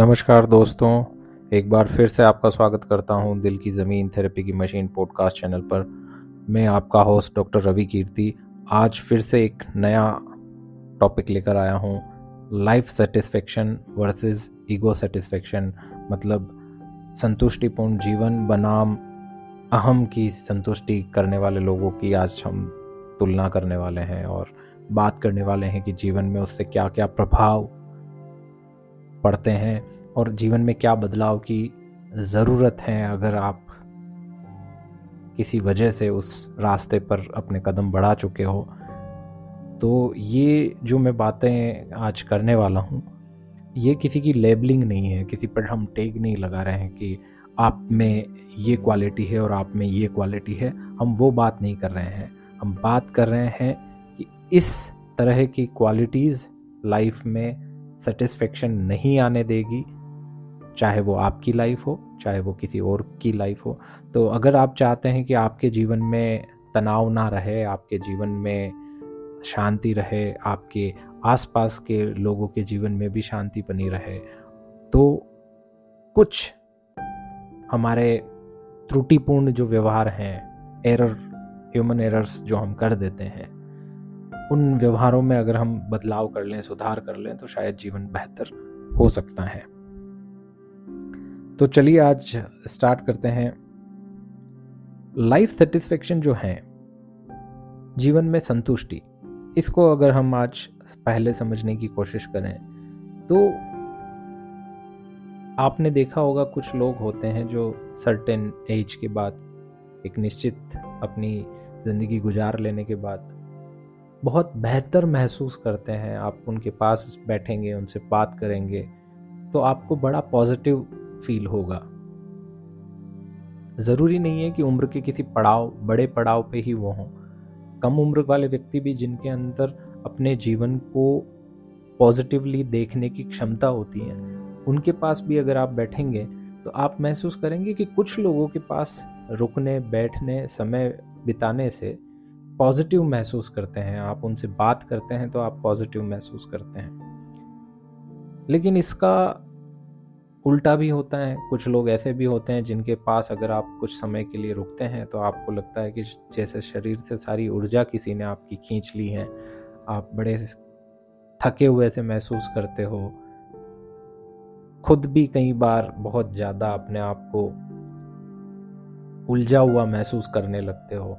नमस्कार दोस्तों, एक बार फिर से आपका स्वागत करता हूँ दिल की ज़मीन थेरेपी की मशीन पॉडकास्ट चैनल पर। मैं आपका होस्ट डॉक्टर रवि कीर्ति, आज फिर से एक नया टॉपिक लेकर आया हूँ, life satisfaction versus ego satisfaction मतलब संतुष्टिपूर्ण जीवन, बनाम अहम की संतुष्टि करने वाले लोगों की आज हम तुलना करने वाले हैं और बात करने वाले हैं कि जीवन में उससे क्या क्या प्रभाव पढ़ते हैं और जीवन में क्या बदलाव की ज़रूरत है अगर आप किसी वजह से उस रास्ते पर अपने कदम बढ़ा चुके हो। तो ये जो मैं बातें आज करने वाला हूँ, ये किसी की लेबलिंग नहीं है, किसी पर हम टेग नहीं लगा रहे हैं कि आप में ये क्वालिटी है और आप में ये क्वालिटी है। हम वो बात नहीं कर रहे हैं। हम बात कर रहे हैं कि इस तरह की क्वालिटीज़ लाइफ में सेटिस्फेक्शन नहीं आने देगी, चाहे वो आपकी लाइफ हो, चाहे वो किसी और की लाइफ हो। तो अगर आप चाहते हैं कि आपके जीवन में तनाव ना रहे, आपके जीवन में शांति रहे, आपके आसपास के लोगों के जीवन में भी शांति बनी रहे तो कुछ हमारे त्रुटिपूर्ण जो व्यवहार हैं एरर ह्यूमन एरर्स जो हम कर देते हैं उन व्यवहारों में अगर हम बदलाव कर लें, सुधार कर लें तो शायद जीवन बेहतर हो सकता है। तो चलिए आज स्टार्ट करते हैं। लाइफ सेटिस्फेक्शन जो है, जीवन में संतुष्टि, इसको अगर हम आज पहले समझने की कोशिश करें तो आपने देखा होगा कुछ लोग होते हैं जो सर्टेन एज के बाद एक निश्चित अपनी ज़िंदगी गुजार लेने के बाद बहुत बेहतर महसूस करते हैं। आप उनके पास बैठेंगे, उनसे बात करेंगे तो आपको बड़ा पॉजिटिव फील होगा। ज़रूरी नहीं है कि उम्र के किसी पड़ाव, बड़े पड़ाव पे ही वो हों। कम उम्र वाले व्यक्ति भी जिनके अंदर अपने जीवन को पॉजिटिवली देखने की क्षमता होती है, उनके पास भी अगर आप बैठेंगे तो आप महसूस करेंगे कि कुछ लोगों के पास रुकने, बैठने, समय बिताने से पॉजिटिव महसूस करते हैं, आप उनसे बात करते हैं तो आप पॉजिटिव महसूस करते हैं। लेकिन इसका उल्टा भी होता है, कुछ लोग ऐसे भी होते हैं जिनके पास अगर आप कुछ समय के लिए रुकते हैं तो आपको लगता है कि जैसे शरीर से सारी ऊर्जा किसी ने आपकी खींच ली है, आप बड़े थके हुए से महसूस करते हो। खुद भी कई बार बहुत ज़्यादा अपने आप को उलझा हुआ महसूस करने लगते हो।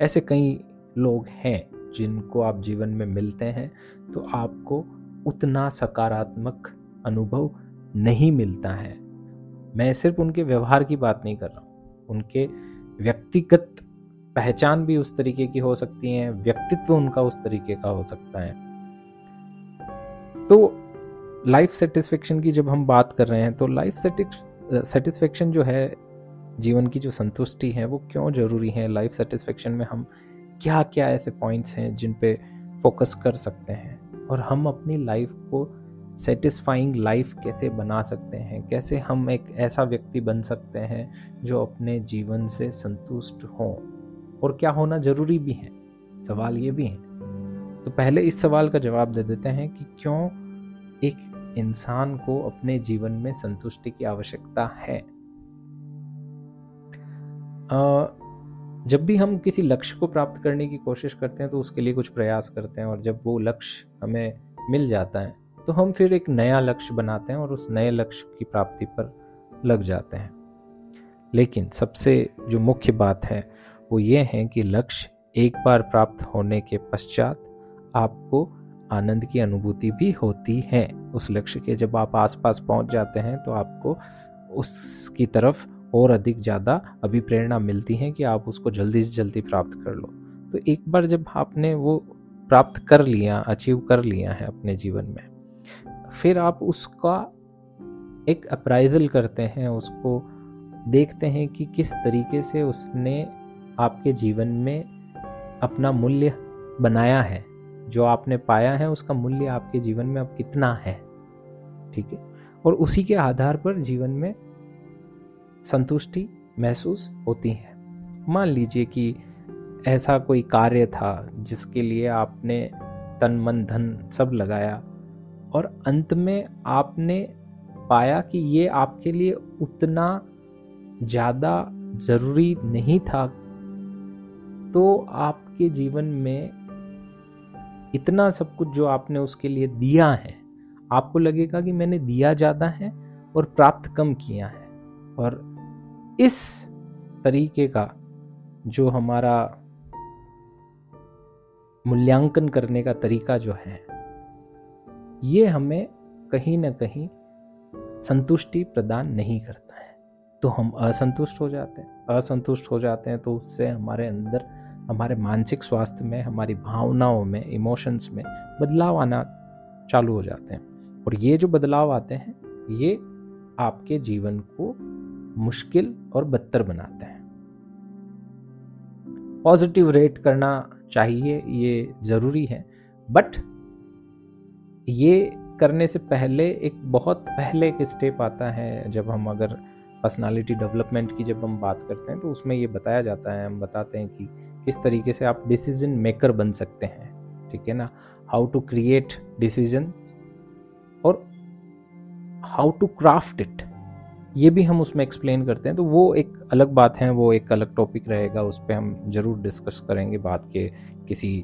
ऐसे कई लोग हैं जिनको आप जीवन में मिलते हैं तो आपको उतना सकारात्मक अनुभव नहीं मिलता है। मैं सिर्फ़ उनके व्यवहार की बात नहीं कर रहा हूँ। उनके व्यक्तिगत पहचान भी उस तरीके की हो सकती है, व्यक्तित्व उनका उस तरीके का हो सकता है। तो लाइफ सेटिस्फेक्शन की जब हम बात कर रहे हैं तो लाइफ सेटिस्फेक्शन जो है जीवन की जो संतुष्टि है, वो क्यों ज़रूरी है? लाइफ सेटिस्फेक्शन में हम क्या क्या ऐसे पॉइंट्स हैं जिन पे फोकस कर सकते हैं? और हम अपनी लाइफ को सेटिस्फाइंग लाइफ कैसे बना सकते हैं? कैसे हम एक ऐसा व्यक्ति बन सकते हैं जो अपने जीवन से संतुष्ट हों? और क्या होना ज़रूरी भी है? सवाल ये भी है। तो पहले इस सवाल का जवाब दे देते हैं कि क्यों एक इंसान को अपने जीवन में संतुष्टि की आवश्यकता है? जब भी हम किसी लक्ष्य को प्राप्त करने की कोशिश करते हैं तो उसके लिए कुछ प्रयास करते हैं, और जब वो लक्ष्य हमें मिल जाता है तो हम फिर एक नया लक्ष्य बनाते हैं, और उस नए लक्ष्य की प्राप्ति पर लग जाते हैं। लेकिन सबसे जो मुख्य बात है, वो ये है कि लक्ष्य एक बार प्राप्त होने के पश्चात आपको आनंद की अनुभूति भी होती है। उस लक्ष्य के जब आप आसपास पहुँच जाते हैं तो आपको उसकी तरफ़ और अधिक ज़्यादा अभिप्रेरणा मिलती है कि आप उसको जल्दी से जल्दी प्राप्त कर लो। तो एक बार जब आपने वो प्राप्त कर लिया, अचीव कर लिया है अपने जीवन में, फिर आप उसका एक अप्राइजल करते हैं, उसको देखते हैं कि किस तरीके से उसने आपके जीवन में अपना मूल्य बनाया है। जो आपने पाया है, उसका मूल्य आपके जीवन में अब कितना है, ठीक है? और उसी के आधार पर जीवन में संतुष्टि महसूस होती है। मान लीजिए कि ऐसा कोई कार्य था जिसके लिए आपने तन, मन, धन सब लगाया और अंत में आपने पाया कि ये आपके लिए उतना ज़्यादा ज़रूरी नहीं था तो आपके जीवन में इतना सब कुछ जो आपने उसके लिए दिया है, आपको लगेगा कि मैंने दिया ज़्यादा है और प्राप्त कम किया है। और इस तरीके का जो हमारा मूल्यांकन करने का तरीका जो है, ये हमें कहीं ना कहीं संतुष्टि प्रदान नहीं करता है। तो हम असंतुष्ट हो जाते हैं। असंतुष्ट हो जाते हैं तो उससे हमारे अंदर, हमारे मानसिक स्वास्थ्य में, हमारी भावनाओं में इमोशंस में बदलाव आना चालू हो जाते हैं। और ये जो बदलाव आते हैं, ये आपके जीवन को मुश्किल और बदतर बनाते हैं। पॉजिटिव रेट करना चाहिए, ये ज़रूरी है। बट ये करने से पहले एक बहुत पहले एक स्टेप आता है, जब हम अगर पर्सनालिटी डेवलपमेंट की जब हम बात करते हैं तो उसमें ये बताया जाता है, हम बताते हैं कि किस तरीके से आप डिसीज़न मेकर बन सकते हैं, ठीक है ना? हाउ टू क्रिएट डिसीज़न और हाउ टू क्राफ्ट इट ये भी हम उसमें एक्सप्लेन करते हैं तो वो एक अलग बात है, वो एक अलग टॉपिक रहेगा, उस पर हम ज़रूर डिस्कस करेंगे बात के किसी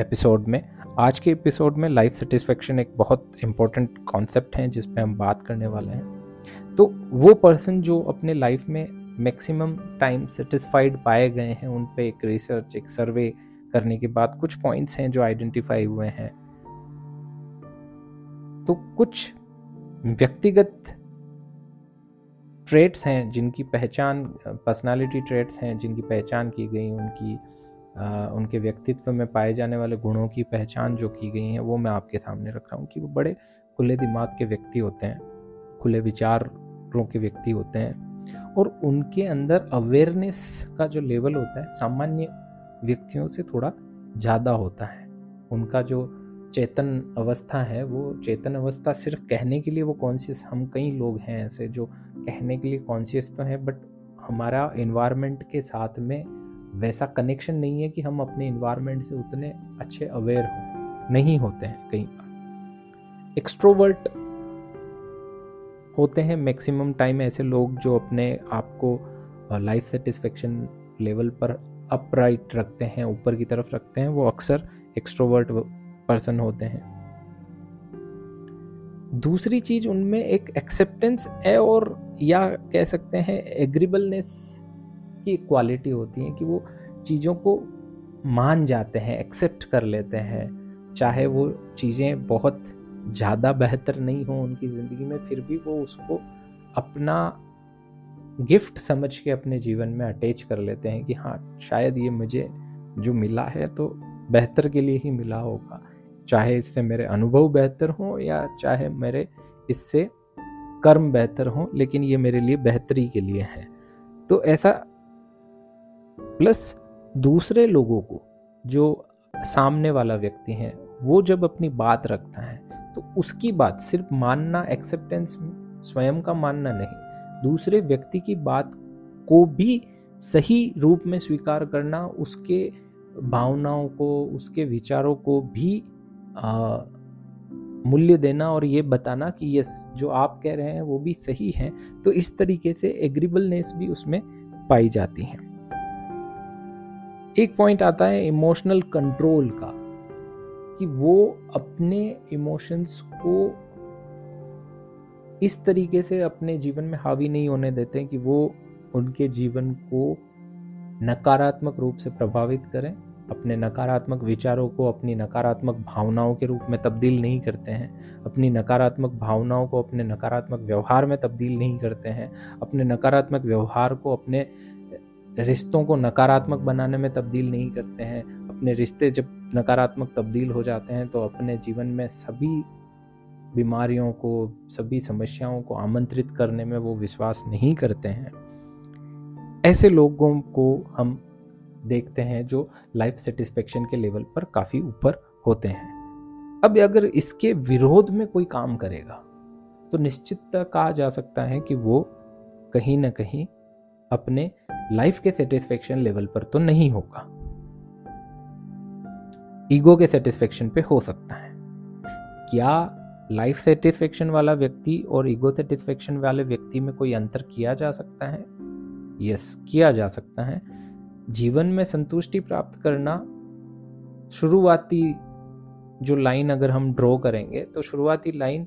एपिसोड में। आज के एपिसोड में लाइफ सेटिस्फेक्शन एक बहुत इंपॉर्टेंट कॉन्सेप्ट है, जिस पे हम बात करने वाले हैं। तो वो पर्सन जो अपने लाइफ में मैक्सिमम टाइम सेटिस्फाइड पाए गए हैं, उन पे एक रिसर्च एक सर्वे करने के बाद कुछ पॉइंट्स हैं जो आइडेंटिफाई हुए हैं। तो कुछ व्यक्तिगत ट्रेट्स हैं जिनकी पहचान पर्सनालिटी ट्रेट्स हैं जिनकी पहचान की गई उनकी आ, उनके व्यक्तित्व में पाए जाने वाले गुणों की पहचान जो की गई है वो मैं आपके सामने रख रहा हूँ कि वो बड़े खुले दिमाग के व्यक्ति होते हैं खुले विचारों के व्यक्ति होते हैं और उनके अंदर अवेयरनेस का जो लेवल होता है सामान्य व्यक्तियों से थोड़ा ज़्यादा होता है। उनका जो चेतन अवस्था है, वो चेतन अवस्था सिर्फ़ कहने के लिए वो कॉन्शियस हम कई लोग हैं ऐसे जो कहने के लिए कॉन्शियस तो हैं बट हमारा इन्वायरमेंट के साथ में वैसा कनेक्शन नहीं है कि हम अपने इन्वायरमेंट से उतने अच्छे अवेयर हो। नहीं होते हैं कई एक्सट्रोवर्ट होते हैं मैक्सिमम टाइम ऐसे लोग जो अपने आप को लाइफ सेटिस्फेक्शन लेवल पर अपराइट रखते हैं, ऊपर की तरफ़ रखते हैं। वो अक्सर एक्सट्रोवर्ट पर्सन होते हैं। दूसरी चीज़ उनमें एक एक्सेप्टेंस है और या कह सकते हैं एग्रीबलनेस की क्वालिटी होती है कि वो चीज़ों को मान जाते हैं एक्सेप्ट कर लेते हैं। चाहे वो चीज़ें बहुत ज़्यादा बेहतर नहीं हो उनकी ज़िंदगी में, फिर भी वो उसको अपना गिफ्ट समझ के अपने जीवन में अटैच कर लेते हैं कि हाँ शायद ये मुझे, जो मिला है तो बेहतर के लिए ही मिला होगा। चाहे इससे मेरे अनुभव बेहतर हों या चाहे मेरे इससे कर्म बेहतर हों, लेकिन ये मेरे लिए बेहतरी के लिए है। तो ऐसा प्लस दूसरे लोगों को जो सामने वाला व्यक्ति है, वो जब अपनी बात रखता है तो उसकी बात सिर्फ़ मानना एक्सेप्टेंस स्वयं का मानना नहीं, दूसरे व्यक्ति की बात को भी सही रूप में स्वीकार करना, उसके भावनाओं को, उसके विचारों को भी मूल्य देना और ये बताना कि यस जो आप कह रहे हैं वो भी सही है तो इस तरीके से एग्रीबलनेस भी उसमें पाई जाती है। एक पॉइंट आता है इमोशनल कंट्रोल का, कि वो अपने इमोशंस को इस तरीके से अपने जीवन में हावी नहीं होने देते कि वो उनके जीवन को नकारात्मक रूप से प्रभावित करें। अपने नकारात्मक विचारों को, अपनी नकारात्मक भावनाओं के रूप में तब्दील नहीं करते हैं, अपनी नकारात्मक भावनाओं को अपने नकारात्मक व्यवहार में तब्दील नहीं करते हैं, अपने नकारात्मक व्यवहार को अपने रिश्तों को नकारात्मक बनाने में तब्दील नहीं करते हैं, अपने रिश्ते जब नकारात्मक तब्दील हो जाते हैं तो अपने जीवन में सभी बीमारियों को, सभी समस्याओं को आमंत्रित करने में वो विश्वास नहीं करते हैं। ऐसे लोगों को हम देखते हैं जो लाइफ सेटिस्फेक्शन के लेवल पर काफ़ी ऊपर होते हैं। अब अगर इसके विरोध में कोई काम करेगा तो निश्चित कहा जा सकता है कि वो कहीं ना कहीं अपने लाइफ के सेटिस्फेक्शन लेवल पर तो नहीं होगा। ईगो के सेटिस्फेक्शन पे हो सकता है। क्या लाइफ सेटिस्फेक्शन वाला व्यक्ति और ईगो सेटिस्फेक्शन वाले व्यक्ति में कोई अंतर किया जा सकता है? यस किया जा सकता है। जीवन में संतुष्टि प्राप्त करना शुरुआती जो लाइन अगर हम ड्रॉ करेंगे तो शुरुआती लाइन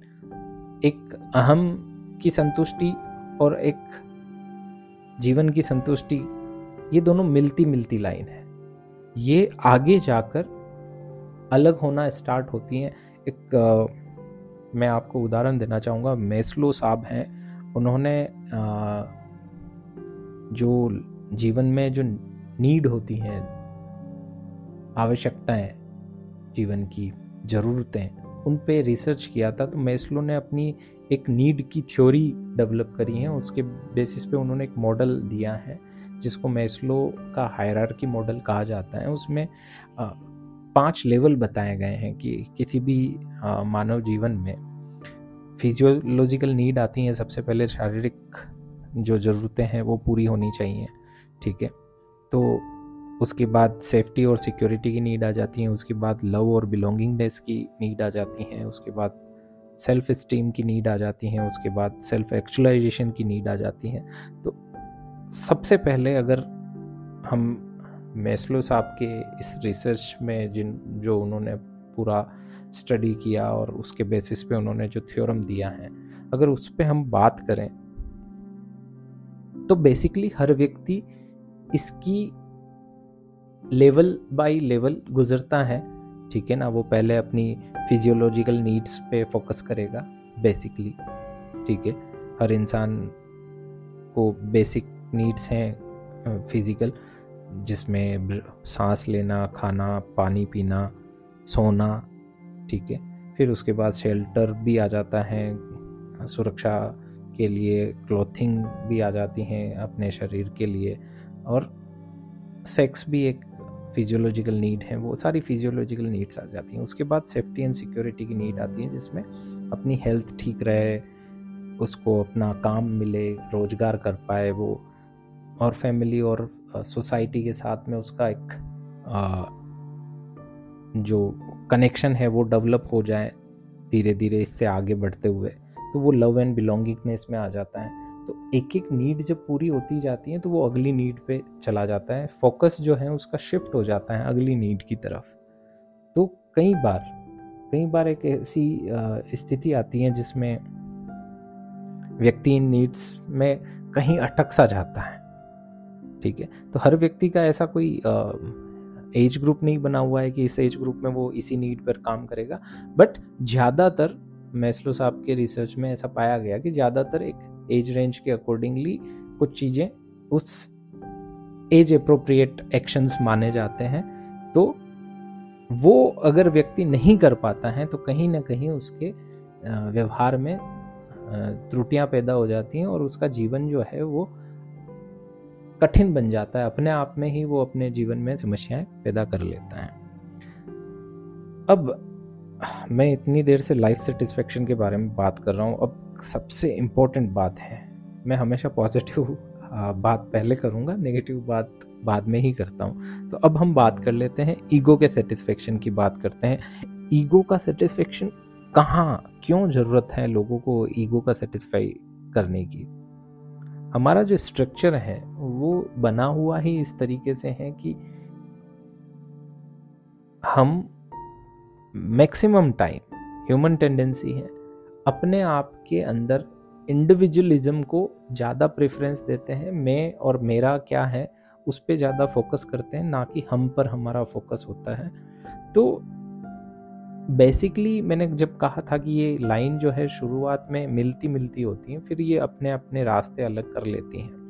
एक अहम की संतुष्टि और एक जीवन की संतुष्टि ये दोनों मिलती मिलती लाइन है। ये आगे जाकर अलग होना स्टार्ट होती हैं। एक आ, मैं आपको उदाहरण देना चाहूँगा। मेस्लो साहब हैं। उन्होंने आ, जो जीवन में जो नीड होती हैं, आवश्यकताएँ, जीवन की ज़रूरतें, उन पे रिसर्च किया था तो मेस्लो ने अपनी एक नीड की थ्योरी डेवलप करी है, उसके बेसिस पे उन्होंने एक मॉडल दिया है, जिसको मेस्लो का हायरार्की मॉडल कहा जाता है। उसमें पाँच लेवल बताए गए हैं कि किसी भी मानव जीवन में फिजियोलॉजिकल नीड आती हैं, सबसे पहले शारीरिक जो ज़रूरतें हैं, वो पूरी होनी चाहिए, ठीक है? तो उसके बाद सेफ्टी और सिक्योरिटी की नीड आ जाती है, उसके बाद लव और बिलोंगिंगनेस की नीड आ जाती हैं, उसके बाद सेल्फ स्टीम की नीड आ जाती हैं, उसके बाद सेल्फ एक्चुअलाइजेशन की नीड आ जाती हैं। तो सबसे पहले अगर हम मेस्लो साहब के इस रिसर्च में जिन, जो उन्होंने पूरा स्टडी किया और उसके बेसिस पे उन्होंने जो थ्योरम दिया है, अगर उस पर हम बात करें तो बेसिकली हर व्यक्ति इसकी लेवल बाय लेवल गुजरता है, ठीक है ना? वो पहले अपनी फिजियोलॉजिकल नीड्स पे फोकस करेगा बेसिकली ठीक है? हर इंसान को बेसिक नीड्स हैं फ़िज़िकल जिसमें सांस लेना, खाना, पानी पीना, सोना, ठीक है? फिर उसके बाद शेल्टर भी आ जाता है, सुरक्षा के लिए क्लोथिंग भी आ जाती हैं अपने शरीर के लिए और सेक्स भी एक फिजियोलॉजिकल नीड है वो सारी फिजियोलॉजिकल नीड्स आ जाती हैं। उसके बाद सेफ्टी एंड सिक्योरिटी की नीड आती है जिसमें अपनी हेल्थ ठीक रहे उसको अपना काम मिले रोज़गार कर पाए वो और फैमिली और सोसाइटी के साथ में उसका एक आ, जो कनेक्शन है वो डेवलप हो जाए धीरे धीरे इससे आगे बढ़ते हुए तो वो लव एंड बिलोंगिंगनेस में आ जाता है। तो एक एक नीड जब पूरी होती जाती है तो वो अगली नीड पे चला जाता है। फोकस जो है, उसका शिफ्ट हो जाता है अगली नीड की तरफ़। तो कई बार कई बार एक ऐसी स्थिति आती है जिसमें व्यक्ति इन नीड्स में कहीं अटक सा जाता है। ठीक है? तो हर व्यक्ति का ऐसा कोई एज ग्रुप नहीं बना हुआ है कि इस एज ग्रुप में वो इसी नीड पर काम करेगा। बट ज़्यादातर, मैस्लो साहब के रिसर्च में ऐसा पाया गया कि ज़्यादातर एक एज रेंज के अकॉर्डिंगली कुछ चीज़ें उस एज अप्रोप्रिएट एक्शंस माने जाते हैं। तो वो अगर व्यक्ति नहीं कर पाता है तो कहीं ना कहीं उसके व्यवहार में त्रुटियाँ पैदा हो जाती हैं और उसका जीवन जो है वो कठिन बन जाता है। अपने आप में ही वो अपने जीवन में समस्याएँ पैदा कर लेता है। अब, मैं इतनी देर से लाइफ सेटिस्फेक्शन के बारे में बात कर रहा हूँ। अब सबसे इम्पोर्टेंट बात है। मैं हमेशा पॉजिटिव बात पहले करूँगा नेगेटिव बात बाद में ही करता हूँ। तो अब हम बात कर लेते हैं ईगो के सेटिस्फेक्शन की बात करते हैं। ईगो का सेटिस्फेक्शन कहाँ, क्यों ज़रूरत है लोगों को ईगो का सेटिस्फाई करने की? हमारा जो स्ट्रक्चर है, वो बना हुआ ही इस तरीके से है कि हम मैक्सिमम टाइम ह्यूमन टेंडेंसी है। अपने आप के अंदर इंडिविजुअलिज्म को ज़्यादा प्रेफरेंस देते हैं। मैं और मेरा क्या है, उस पर ज़्यादा फोकस करते हैं, ना कि हम पर हमारा फोकस होता है। तो बेसिकली मैंने जब कहा था कि ये लाइन जो है शुरुआत में मिलती मिलती होती हैं, फिर ये अपने अपने रास्ते अलग कर लेती हैं।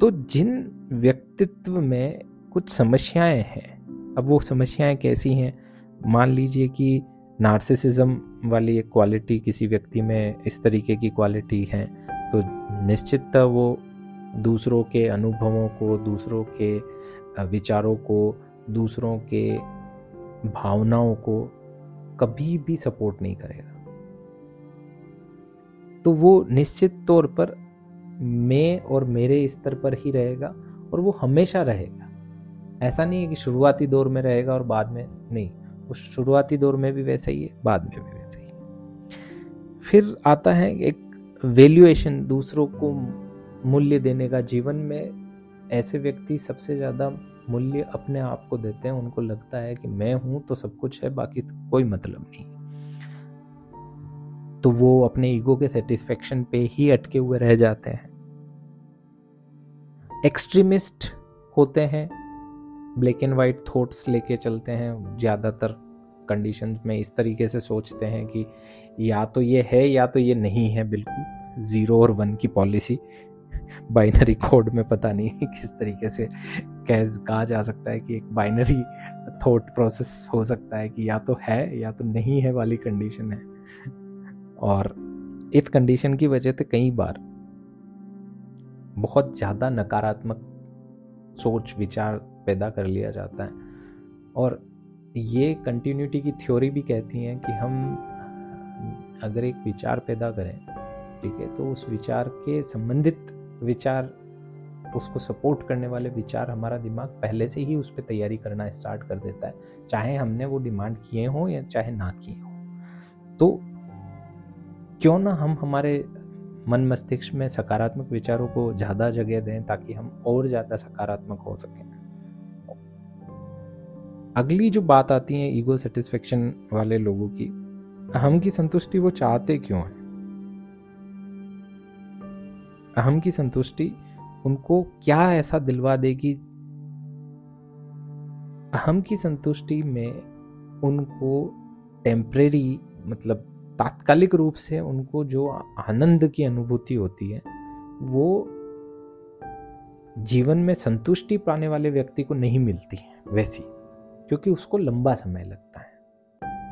तो जिन व्यक्तित्व में कुछ समस्याएँ हैं, अब वो समस्याएँ कैसी हैं? मान लीजिए कि नार्सिसिज्म वाली एक क्वालिटी किसी व्यक्ति में इस तरीके की क्वालिटी है तो निश्चितता वो दूसरों के अनुभवों को, दूसरों के विचारों को, दूसरों के भावनाओं को कभी भी सपोर्ट नहीं करेगा। तो वो निश्चित तौर पर मैं और मेरे स्तर पर ही रहेगा और वो हमेशा रहेगा। ऐसा नहीं है कि शुरुआती दौर में रहेगा और बाद में नहीं। उस शुरुआती दौर में भी वैसा ही है, बाद में भी वैसा ही है। फिर आता है एक वैल्यूएशन दूसरों को मूल्य देने का। जीवन में ऐसे व्यक्ति सबसे ज़्यादा मूल्य अपने आप को देते हैं, उनको लगता है कि मैं हूँ तो सब कुछ है, बाकी कोई मतलब नहीं। तो वो अपने ईगो के सेटिस्फेक्शन पे ही अटके हुए रह जाते हैं। एक्सट्रीमिस्ट होते हैं ब्लैक एंड वाइट थॉट्स लेके चलते हैं, ज़्यादातर कंडीशन में इस तरीके से सोचते हैं कि या तो ये है या तो ये नहीं है बिल्कुल, ज़ीरो और वन की पॉलिसी। बाइनरी कोड में पता नहीं किस तरीके से कह, कहा जा सकता है कि एक बाइनरी थॉट प्रोसेस हो सकता है कि या तो है या तो नहीं है वाली कंडीशन है। और इस कंडीशन की वजह से कई बार बहुत ज़्यादा नकारात्मक सोच, विचार पैदा कर लिया जाता है। और ये कंटिन्यूटी की थ्योरी भी कहती हैं कि हम, अगर एक विचार पैदा करें, ठीक है तो उस विचार के संबंधित विचार, उसको सपोर्ट करने वाले विचार हमारा दिमाग पहले से ही उस पर तैयारी करना स्टार्ट कर देता है। चाहे हमने वो डिमांड किए हों या चाहे ना किए हों। तो क्यों ना हम हमारे मन मस्तिष्क में सकारात्मक विचारों को ज़्यादा जगह दें ताकि हम और ज़्यादा सकारात्मक हो सकें। अगली जो बात आती है ईगो सेटिस्फेक्शन वाले लोगों की, अहम की संतुष्टि वो चाहते क्यों है? अहम की संतुष्टि उनको क्या ऐसा दिलवा देगी? अहम की संतुष्टि में उनको टेम्परेरी मतलब तात्कालिक रूप से उनको जो आनंद की अनुभूति होती है, वो जीवन में संतुष्टि पाने वाले व्यक्ति को नहीं मिलती है, वैसी। क्योंकि उसको लंबा समय लगता है,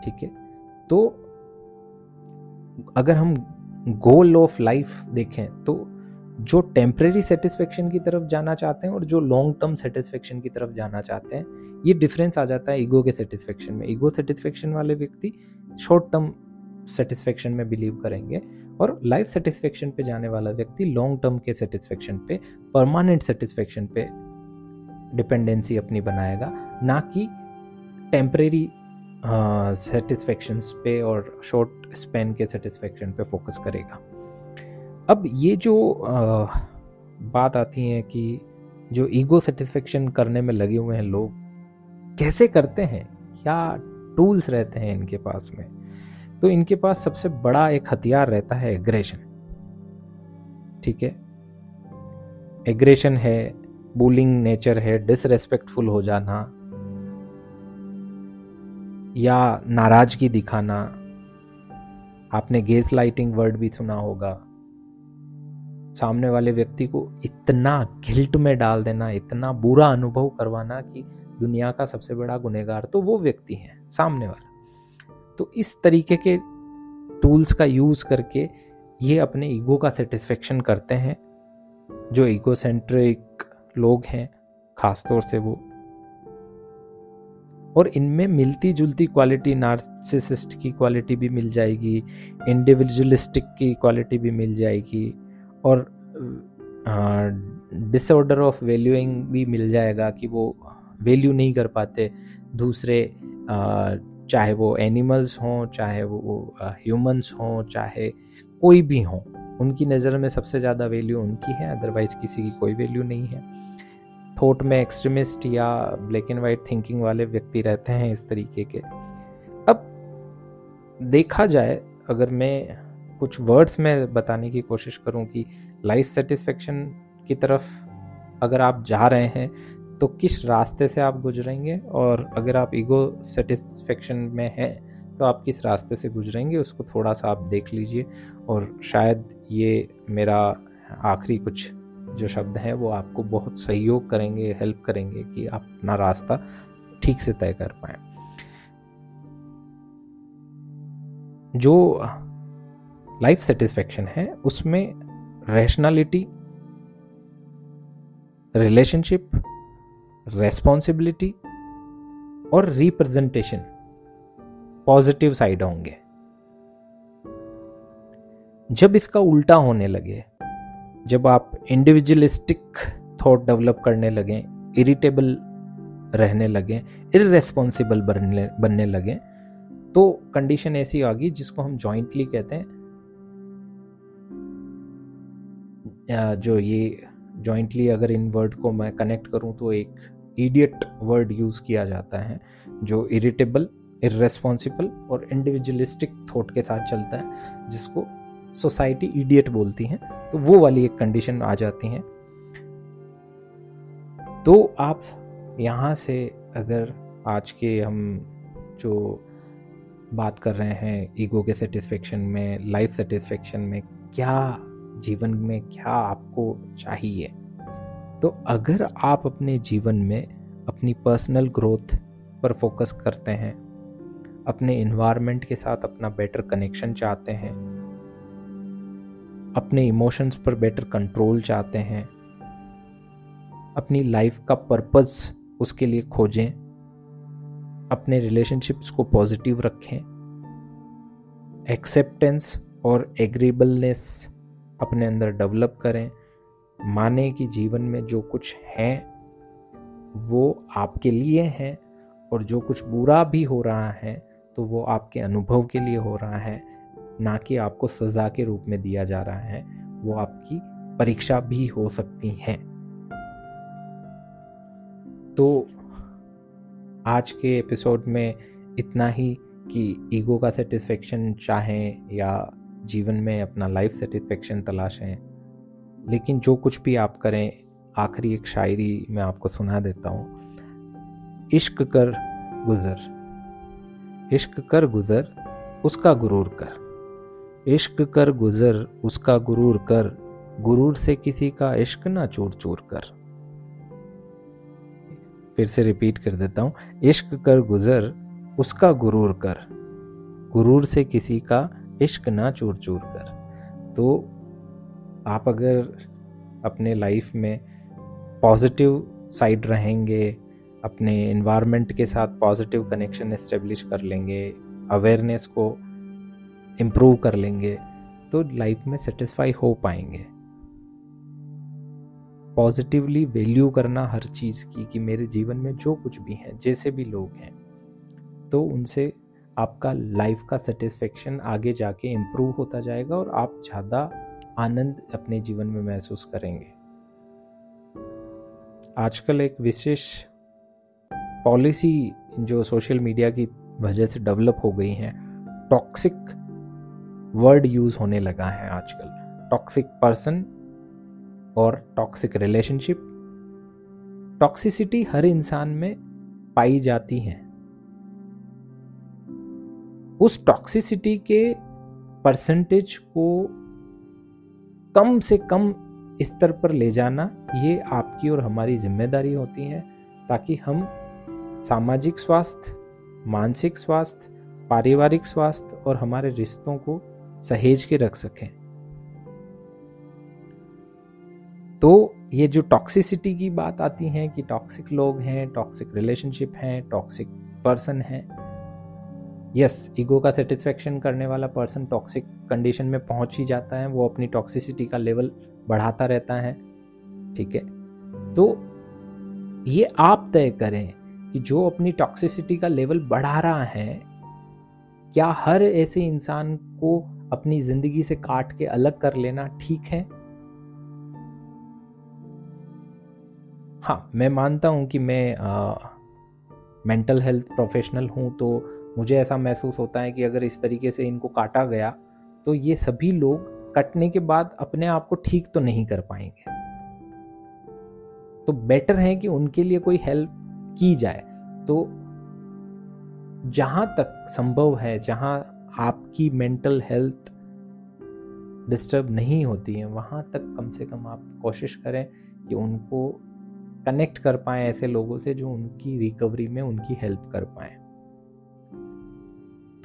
ठीक है? तो अगर हम गोल ऑफ़ लाइफ देखें तो जो टेम्परेरी सेटिस्फेक्शन की तरफ़ जाना चाहते हैं और जो लॉन्ग टर्म सेटिस्फेक्शन की तरफ़ जाना चाहते हैं, ये डिफरेंस आ जाता है ईगो के सेटिस्फेक्शन में। ईगो सेटिस्फेक्शन वाले व्यक्ति शॉर्ट टर्म सेटिस्फेक्शन में बिलीव करेंगे और लाइफ सेटिस्फेक्शन पे जाने वाला व्यक्ति लॉन्ग टर्म के सेटिस्फेक्शन पे परमानेंट सेटिस्फेक्शन पे डिपेंडेंसी अपनी बनाएगा, ना कि टेम्परेरी सेटिस्फेक्शंस पे और शॉर्ट स्पेन के सेटिस्फेक्शन पे फोकस करेगा। अब ये जो आ, बात आती है कि जो ईगो सेटिस्फेक्शन करने में लगे हुए हैं लोग कैसे करते हैं? क्या टूल्स रहते हैं इनके पास में? तो इनके पास सबसे बड़ा एक हथियार रहता है एग्रेशन ठीक है? एग्रेशन है बुलिंग नेचर है डिसरेस्पेक्टफुल हो जाना या नाराज़गी दिखाना। आपने गेस लाइटिंग वर्ड भी सुना होगा। सामने वाले व्यक्ति को इतना गिल्ट में डाल देना, इतना बुरा अनुभव करवाना कि दुनिया का सबसे बड़ा गुनेगार तो वो व्यक्ति है, सामने वाला। तो इस तरीके के टूल्स का यूज़ करके ये अपने ईगो का सेटिस्फेक्शन करते हैं, जो ईगो सेंट्रिक लोग हैं, खासतौर से वो और इनमें मिलती जुलती क्वालिटी नार्सिसिस्ट की क्वालिटी भी मिल जाएगी इंडिविजुअलिस्टिक की क्वालिटी भी मिल जाएगी और डिसऑर्डर ऑफ़ वैल्यूइंग भी मिल जाएगा कि वो वैल्यू नहीं कर पाते दूसरे आ, चाहे वो एनिमल्स हों चाहे वो ह्यूमंस हों चाहे कोई भी हों उनकी नज़र में सबसे ज़्यादा वैल्यू उनकी है अदरवाइज़ किसी की कोई वैल्यू नहीं है। थॉट में एक्सट्रीमिस्ट या ब्लैक एंड वाइट थिंकिंग वाले व्यक्ति रहते हैं इस तरीके के। अब देखा जाए, अगर मैं कुछ वर्ड्स में बताने की कोशिश करूँ कि लाइफ सेटिस्फेक्शन की तरफ़ अगर आप जा रहे हैं तो किस रास्ते से आप गुजरेंगे? और अगर आप ईगो सेटिस्फेक्शन में हैं तो आप किस रास्ते से गुजरेंगे? उसको थोड़ा सा आप देख लीजिए। और शायद ये मेरा आखिरी कुछ जो शब्द हैं, वो आपको बहुत सहयोग करेंगे हेल्प करेंगे कि आप अपना रास्ता ठीक से तय कर पाए। जो लाइफ सेटिस्फेक्शन है, उसमें रैशनैलिटी रिलेशनशिप रेस्पॉन्सिबिलिटी और रिप्रेजेंटेशन पॉजिटिव साइड होंगे। जब इसका उल्टा होने लगे जब आप इंडिविजुअलिस्टिक थॉट डेवलप करने लगें इरिटेबल रहने लगें इरेस्पॉन्सिबल बनने बनने लगे तो कंडीशन ऐसी आ गई जिसको हम जॉइंटली कहते हैं। जो ये जॉइंटली अगर इन वर्ड को मैं कनेक्ट करूँ तो एक इडियट वर्ड यूज़ किया जाता है, जो इरिटेबल इरेस्पॉन्सिबल और इंडिविजुअलिस्टिक थॉट के साथ चलता है, जिसको सोसाइटी इडियट बोलती है तो वो वाली एक कंडीशन आ जाती है। तो आप यहाँ से अगर आज के हम जो बात कर रहे हैं ईगो के सेटिस्फेक्शन में लाइफ सेटिस्फेक्शन में, क्या जीवन में क्या आपको चाहिए? तो अगर आप अपने जीवन में अपनी पर्सनल ग्रोथ पर फोकस करते हैं, अपने इन्वायरमेंट के साथ अपना बेटर कनेक्शन चाहते हैं अपने इमोशंस पर बेटर कंट्रोल चाहते हैं। अपनी लाइफ का पर्पस उसके लिए खोजें। अपने रिलेशनशिप्स को पॉजिटिव रखें। एक्सेप्टेंस और एग्रीबलनेस अपने अंदर डेवलप करें। माने कि जीवन में जो कुछ है, वो आपके लिए है और जो कुछ बुरा भी हो रहा है तो वो आपके अनुभव के लिए हो रहा है। ना कि आपको सज़ा के रूप में दिया जा रहा है, वो आपकी परीक्षा भी हो सकती हैं। तो आज के एपिसोड में इतना ही कि ईगो का सेटिस्फेक्शन चाहें या जीवन में अपना लाइफ सेटिस्फेक्शन तलाशें लेकिन जो कुछ भी आप करें, आखिरी एक शायरी मैं आपको सुना देता हूँ। इश्क कर गुज़र, इश्क कर गुज़र, उसका गुरूर कर। इश्क कर गुज़र, उसका गुरूर कर। गुरूर से किसी का इश्क ना चूर चूर कर। फिर से रिपीट कर देता हूँ। इश्क कर गुज़र, उसका गुरूर कर। गुरूर से किसी का इश्क ना चूर चूर कर। तो आप अगर अपने लाइफ में पॉजिटिव साइड रहेंगे, अपने इन्वायरमेंट के साथ पॉजिटिव कनेक्शन इस्टेब्लिश कर लेंगे अवेयरनेस को इम्प्रूव कर लेंगे तो लाइफ में सेटिस्फाई हो पाएँगे। पॉजिटिवली वैल्यू करना हर चीज़ की, कि मेरे जीवन में जो कुछ भी है, जैसे भी लोग हैं तो उनसे आपका लाइफ का सेटिस्फेक्शन आगे जाके इम्प्रूव होता जाएगा और आप ज़्यादा आनंद अपने जीवन में महसूस करेंगे। आजकल एक विशेष पॉलिसी जो सोशल मीडिया की वजह से डेवलप हो गई है टॉक्सिक वर्ड यूज़ होने लगा है आजकल। टॉक्सिक पर्सन और टॉक्सिक रिलेशनशिप टॉक्सिसिटी हर इंसान में पाई जाती है। उस टॉक्सिसिटी के परसेंटेज को कम से कम स्तर पर ले जाना, ये आपकी और हमारी ज़िम्मेदारी होती है, ताकि हम सामाजिक स्वास्थ्य, मानसिक स्वास्थ्य, पारिवारिक स्वास्थ्य और हमारे रिश्तों को सहेज के रख सकें। तो ये जो टॉक्सिसिटी की बात आती है कि टॉक्सिक लोग हैं टॉक्सिक रिलेशनशिप हैं टॉक्सिक पर्सन हैं यस ईगो का सेटिस्फेक्शन करने वाला पर्सन टॉक्सिक कंडीशन में पहुँच ही जाता है, वो अपनी टॉक्सिसिटी का लेवल बढ़ाता रहता है, ठीक है? तो ये आप तय करें कि जो अपनी टॉक्सिसिटी का लेवल बढ़ा रहा है, क्या हर ऐसे इंसान को अपनी ज़िंदगी से काट के अलग कर लेना ठीक है? हाँ मैं मानता हूँ कि मैं मेंटल हेल्थ प्रोफेशनल हूँ तो मुझे ऐसा महसूस होता है कि अगर इस तरीके से इनको काटा गया तो ये सभी लोग कटने के बाद अपने आप को ठीक तो नहीं कर पाएँगे। तो बेटर है कि उनके लिए कोई हेल्प की जाए। तो जहाँ तक संभव है, जहाँ आपकी मेंटल हेल्थ डिस्टर्ब नहीं होती है, वहाँ तक कम से कम आप कोशिश करें कि उनको कनेक्ट कर पाए ऐसे लोगों से जो उनकी रिकवरी में उनकी हेल्प कर पाए।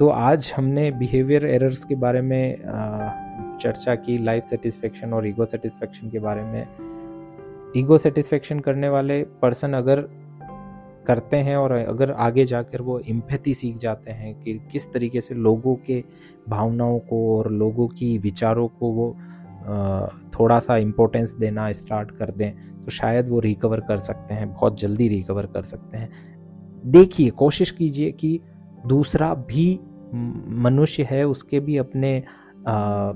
तो आज हमने बिहेवियर एरर्स के बारे में चर्चा की लाइफ सेटिस्फेक्शन और ईगो सेटिस्फेक्शन के बारे में। ईगो सेटिस्फेक्शन करने वाले पर्सन अगर करते हैं और अगर आगे जाकर वो इम्पैथी सीख जाते हैं कि किस तरीके से लोगों के भावनाओं को और लोगों की विचारों को वो थोड़ा सा इम्पोर्टेंस देना स्टार्ट कर दें तो शायद वो रिकवर कर सकते हैं बहुत जल्दी रिकवर कर सकते हैं। देखिए कोशिश कीजिए कि दूसरा भी मनुष्य है उसके भी अपने आ,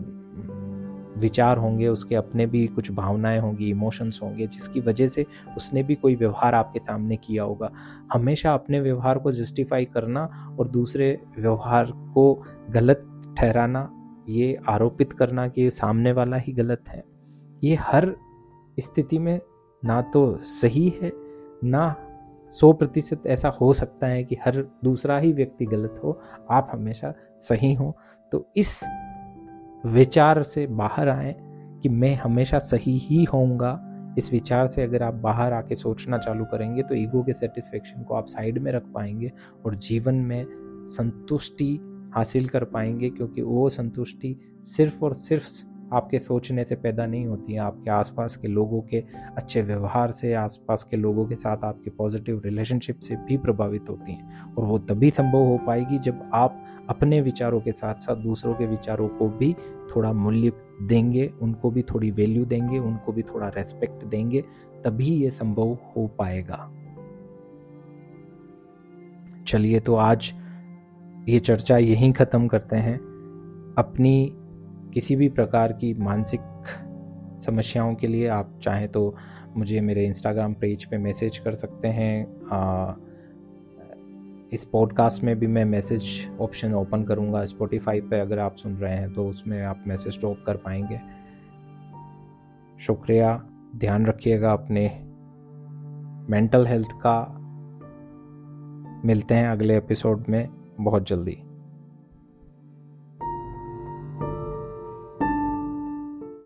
विचार होंगे, उसके अपने भी कुछ भावनाएँ होंगी इमोशंस होंगे, जिसकी वजह से उसने भी कोई व्यवहार आपके सामने किया होगा। हमेशा अपने व्यवहार को जस्टिफाई करना और दूसरे व्यवहार को गलत ठहराना, ये आरोपित करना कि सामने वाला ही गलत है। ये हर स्थिति में ना तो सही है, ना सौ प्रतिशत ऐसा हो सकता है कि हर दूसरा ही व्यक्ति गलत हो। आप हमेशा सही हो। तो इस विचार से बाहर आए कि मैं हमेशा सही ही होऊँगा। इस विचार से अगर आप बाहर आके सोचना चालू करेंगे तो ईगो के सेटिस्फेक्शन को आप साइड में रख पाएँगे और जीवन में संतुष्टि हासिल कर पाएँगे क्योंकि वो संतुष्टि सिर्फ़ और सिर्फ़ आपके सोचने से पैदा नहीं होती है। आपके आसपास के लोगों के अच्छे व्यवहार से, आसपास के लोगों के साथ आपके पॉजिटिव रिलेशनशिप से भी प्रभावित होती हैं और वो तभी संभव हो पाएगी जब आप अपने विचारों के साथ साथ दूसरों के विचारों को भी थोड़ा मूल्य देंगे उनको भी थोड़ी वैल्यू देंगे उनको भी थोड़ा रेस्पेक्ट देंगे तभी ये संभव हो पाएगा। चलिए तो आज ये चर्चा यहीं ख़त्म करते हैं। अपनी किसी भी प्रकार की मानसिक समस्याओं के लिए आप चाहें तो मुझे मेरे इंस्टाग्राम पेज पे मैसेज कर सकते हैं आ, इस पॉडकास्ट में भी मैं मैसेज ऑप्शन ओपन करूँगा स्पॉटिफाई पे, अगर आप सुन रहे हैं तो उसमें आप मैसेज टॉप कर पाएँगे। शुक्रिया। ध्यान रखिएगा अपने मेंटल हेल्थ का। मिलते हैं अगले एपिसोड में बहुत जल्दी।